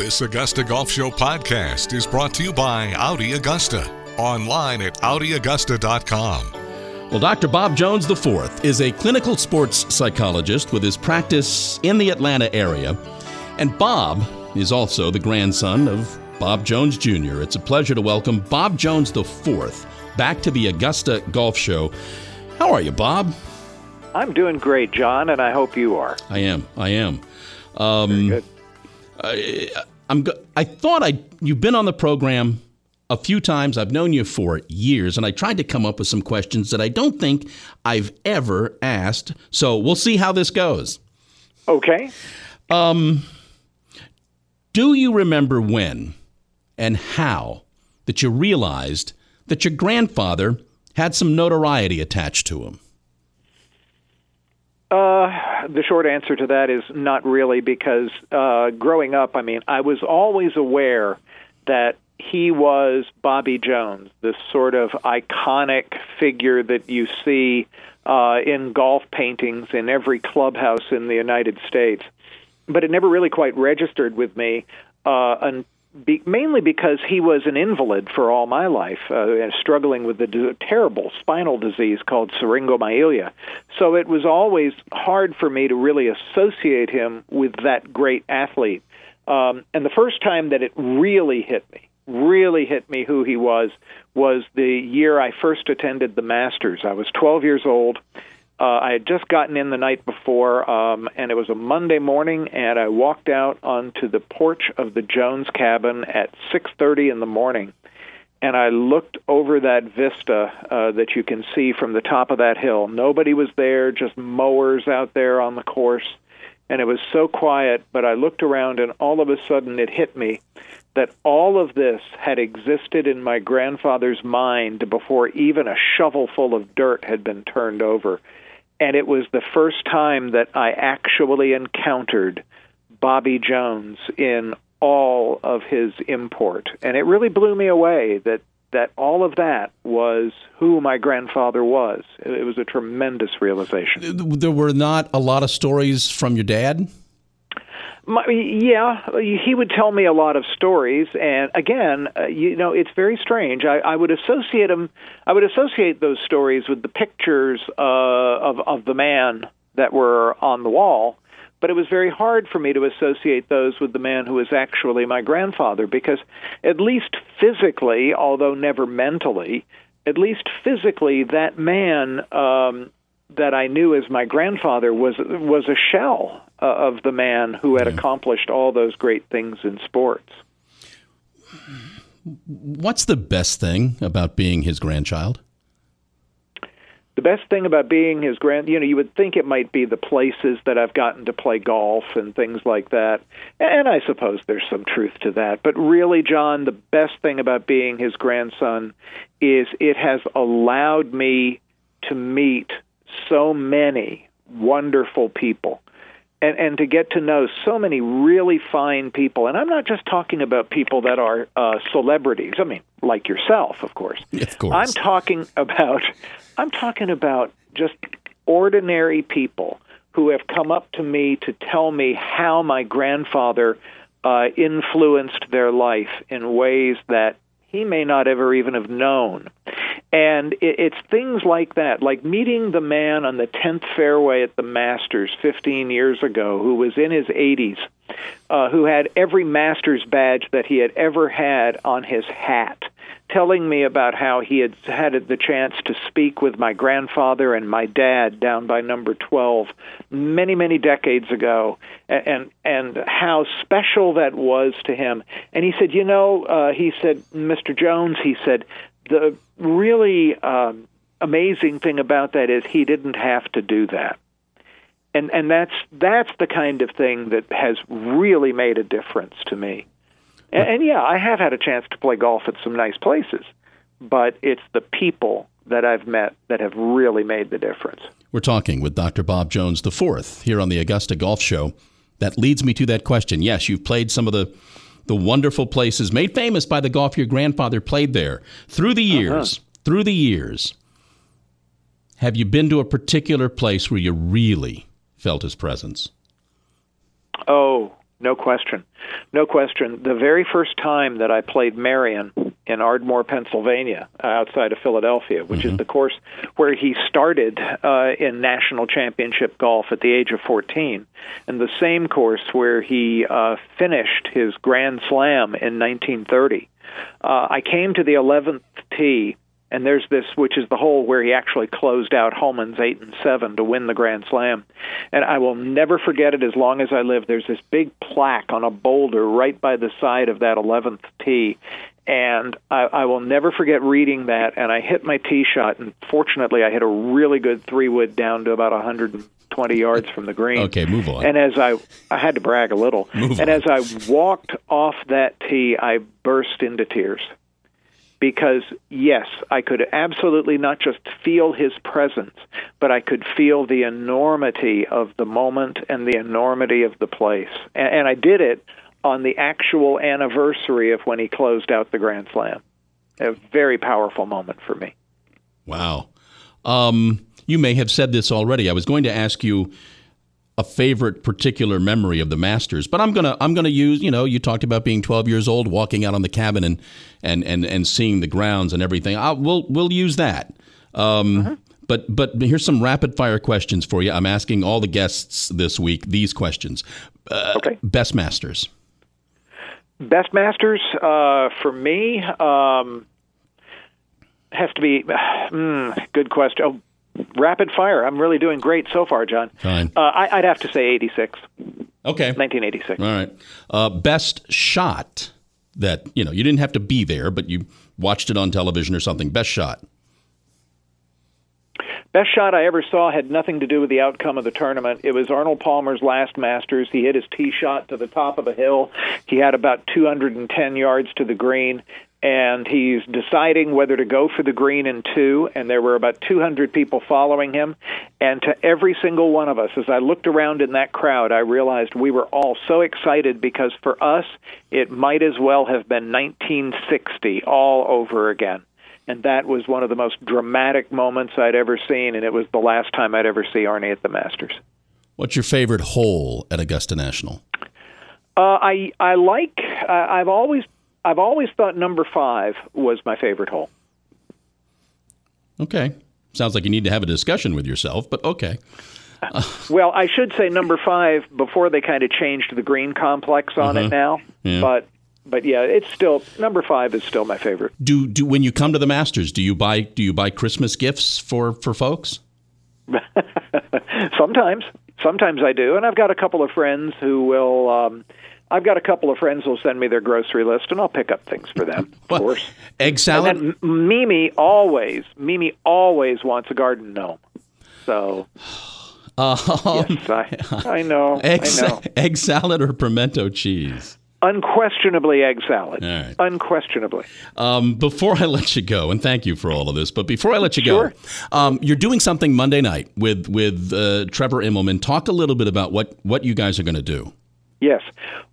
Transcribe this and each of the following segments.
This Augusta Golf Show podcast is brought to you by Audi Augusta. Online at AudiAugusta.com. Well, Dr. Bob Jones IV is a clinical sports psychologist with his practice in the Atlanta area. And Bob is also the grandson of Bob Jones Jr. It's a pleasure to welcome Bob Jones IV back to the Augusta Golf Show. How are you, Bob? I'm doing great, John, and I hope you are. I am. I am. Um, Very good. I, I'm. go- I thought I. You've been on the program a few times. I've known you for years, and I tried to come up with some questions that I don't think I've ever asked. So we'll see how this goes. Okay. Um, Do you remember when and how that you realized that your grandfather had some notoriety attached to him? Uh, the short answer to that is not really because uh, growing up, I mean, I was always aware that he was Bobby Jones, this sort of iconic figure that you see uh, in golf paintings in every clubhouse in the United States. But it never really quite registered with me, uh, be, mainly because he was an invalid for all my life, uh, struggling with a terrible spinal disease called syringomyelia. So it was always hard for me to really associate him with that great athlete. Um, and the first time that it really hit me, really hit me who he was, was the year I first attended the Masters. I was 12 years old. Uh, I had just gotten in the night before, um, and it was a Monday morning, and I walked out onto the porch of the Jones cabin at 6:30 in the morning, and I looked over that vista uh, that you can see from the top of that hill. Nobody was there, just mowers out there on the course, and it was so quiet. But I looked around, and all of a sudden it hit me that all of this had existed in my grandfather's mind before even a shovelful of dirt had been turned over. And it was the first time that I actually encountered Bobby Jones in all of his import. And it really blew me away that that all of that was who my grandfather was. It was a tremendous realization. There were not a lot of stories from your dad. My, yeah, he would tell me a lot of stories, and again, uh, you know, it's very strange. I, I would associate them. I would associate those stories with the pictures uh, of of the man that were on the wall, but it was very hard for me to associate those with the man who was actually my grandfather because, at least physically, although never mentally, at least physically, that man um, that I knew as my grandfather was was a shell uh, of the man who had accomplished all those great things in sports. What's the best thing about being his grandchild? The best thing about being his grand, you know, you would think it might be the places that I've gotten to play golf and things like that. And I suppose there's some truth to that. But really, John, the best thing about being his grandson is it has allowed me to meet so many wonderful people and and to get to know so many really fine people. And i'm not just talking about people that are uh celebrities. I mean like yourself of course. Of course. i'm talking about i'm talking about just ordinary people who have come up to me to tell me how my grandfather uh influenced their life in ways that he may not ever even have known and it, it's things like that, like meeting the man on the 10th fairway at the Masters 15 years ago who was in his 80s, uh, who had every Masters badge that he had ever had on his hat, telling me about how he had had the chance to speak with my grandfather and my dad down by number 12 many, many decades ago, and, and, and how special that was to him. And he said, You know, uh, he said, Mr. Jones, he said, the really um, amazing thing about that is he didn't have to do that, and and that's that's the kind of thing that has really made a difference to me. And, and yeah, I have had a chance to play golf at some nice places, but it's the people that I've met that have really made the difference. We're talking with Dr. Bob Jones IV here on the Augusta Golf Show. That leads me to that question. Yes, you've played some of the the wonderful places made famous by the golf your grandfather played there through the uh-huh. years. Through the years, have you been to a particular place where you really felt his presence? Oh, no question. No question. The very first time that I played Merion in Ardmore, Pennsylvania, uh, outside of Philadelphia, which mm-hmm. is the course where he started uh, in national championship golf at the age of 14, and the same course where he uh, finished his Grand Slam in 1930. Uh, I came to the 11th tee and there's this, which is the hole where he actually closed out Homans eight and seven to win the Grand Slam. And I will never forget it as long as I live. There's this big plaque on a boulder right by the side of that 11th tee, and I, I will never forget reading that. And I hit my tee shot, and fortunately, I hit a really good three wood down to about 120 yards from the green. Okay, move on. And as I, I had to brag a little. Move and on. as I walked off that tee, I burst into tears because yes, I could absolutely not just feel his presence, but I could feel the enormity of the moment and the enormity of the place. And, and I did it on the actual anniversary of when he closed out the Grand Slam. A very powerful moment for me. Wow. Um, you may have said this already. I was going to ask you a favorite particular memory of the Masters, but I'm gonna I'm gonna use you know you talked about being 12 years old, walking out on the cabin and and and, and seeing the grounds and everything. I'll, we'll we'll use that. Um, uh-huh. But but here's some rapid fire questions for you. I'm asking all the guests this week these questions. Uh, okay. Best Masters. Best Masters uh, for me um, has to be mm, good question. Oh, rapid fire. I'm really doing great so far, John. Fine. Uh, I, would have to say 86. Okay. 1986. All right. Uh, best shot that you know you didn't have to be there, but you watched it on television or something. Best shot. Best shot I ever saw had nothing to do with the outcome of the tournament. It was Arnold Palmer's last Masters. He hit his tee shot to the top of the hill. He had about 210 yards to the green, and he's deciding whether to go for the green in two and there were about 200 people following him and to every single one of us as i looked around in that crowd i realized we were all so excited because for us it might as well have been 1960 all over again and that was one of the most dramatic moments i'd ever seen and it was the last time i'd ever see arnie at the masters what's your favorite hole at augusta national uh, I I like. Uh, I've always I've always thought number five was my favorite hole. Okay. Sounds like you need to have a discussion with yourself, but okay. Uh, well, I should say number five before they kind of changed the green complex on uh-huh. it now. Yeah. But but yeah, it's still number five is still my favorite. Do do when you come to the Masters, do you buy do you buy Christmas gifts for for folks? sometimes, sometimes I do, and I've got a couple of friends who will. Um, I've got a couple of friends who'll send me their grocery list, and I'll pick up things for them. Of well, course, egg salad. And then Mimi always, Mimi always wants a garden gnome. So, um, yes, I, I know. Egg, I know. egg salad or pimento cheese. Unquestionably, egg salad. Right. Unquestionably. Um, before I let you go, and thank you for all of this, but before I let you sure. go, um, you're doing something Monday night with with uh, Trevor Immelman. Talk a little bit about what what you guys are going to do. Yes,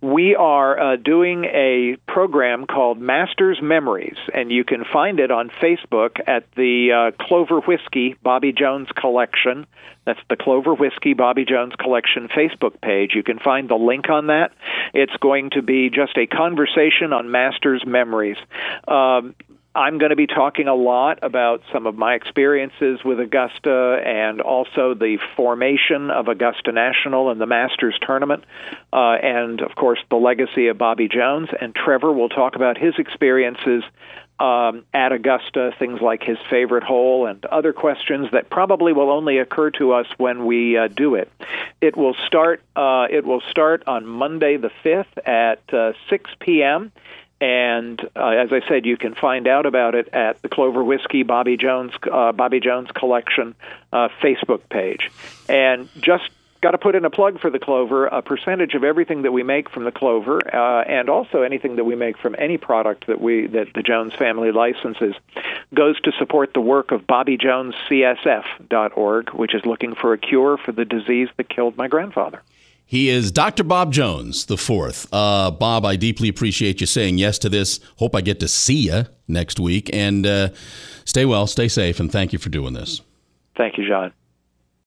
we are uh, doing a program called Masters Memories, and you can find it on Facebook at the uh, Clover Whiskey Bobby Jones Collection. That's the Clover Whiskey Bobby Jones Collection Facebook page. You can find the link on that. It's going to be just a conversation on Masters Memories. Um, I'm going to be talking a lot about some of my experiences with Augusta and also the formation of Augusta National and the Masters tournament, uh, and of course the legacy of Bobby Jones. And Trevor will talk about his experiences um, at Augusta, things like his favorite hole, and other questions that probably will only occur to us when we uh, do it. It will start. Uh, it will start on Monday the fifth at uh, 6 p.m. And uh, as I said, you can find out about it at the Clover Whiskey Bobby Jones uh, Bobby Jones Collection uh, Facebook page. And just got to put in a plug for the Clover. A percentage of everything that we make from the Clover, uh, and also anything that we make from any product that we that the Jones family licenses, goes to support the work of BobbyJonesCSF.org, which is looking for a cure for the disease that killed my grandfather. He is Dr. Bob Jones, the fourth. Uh, Bob, I deeply appreciate you saying yes to this. Hope I get to see you next week. And uh, stay well, stay safe, and thank you for doing this. Thank you, John.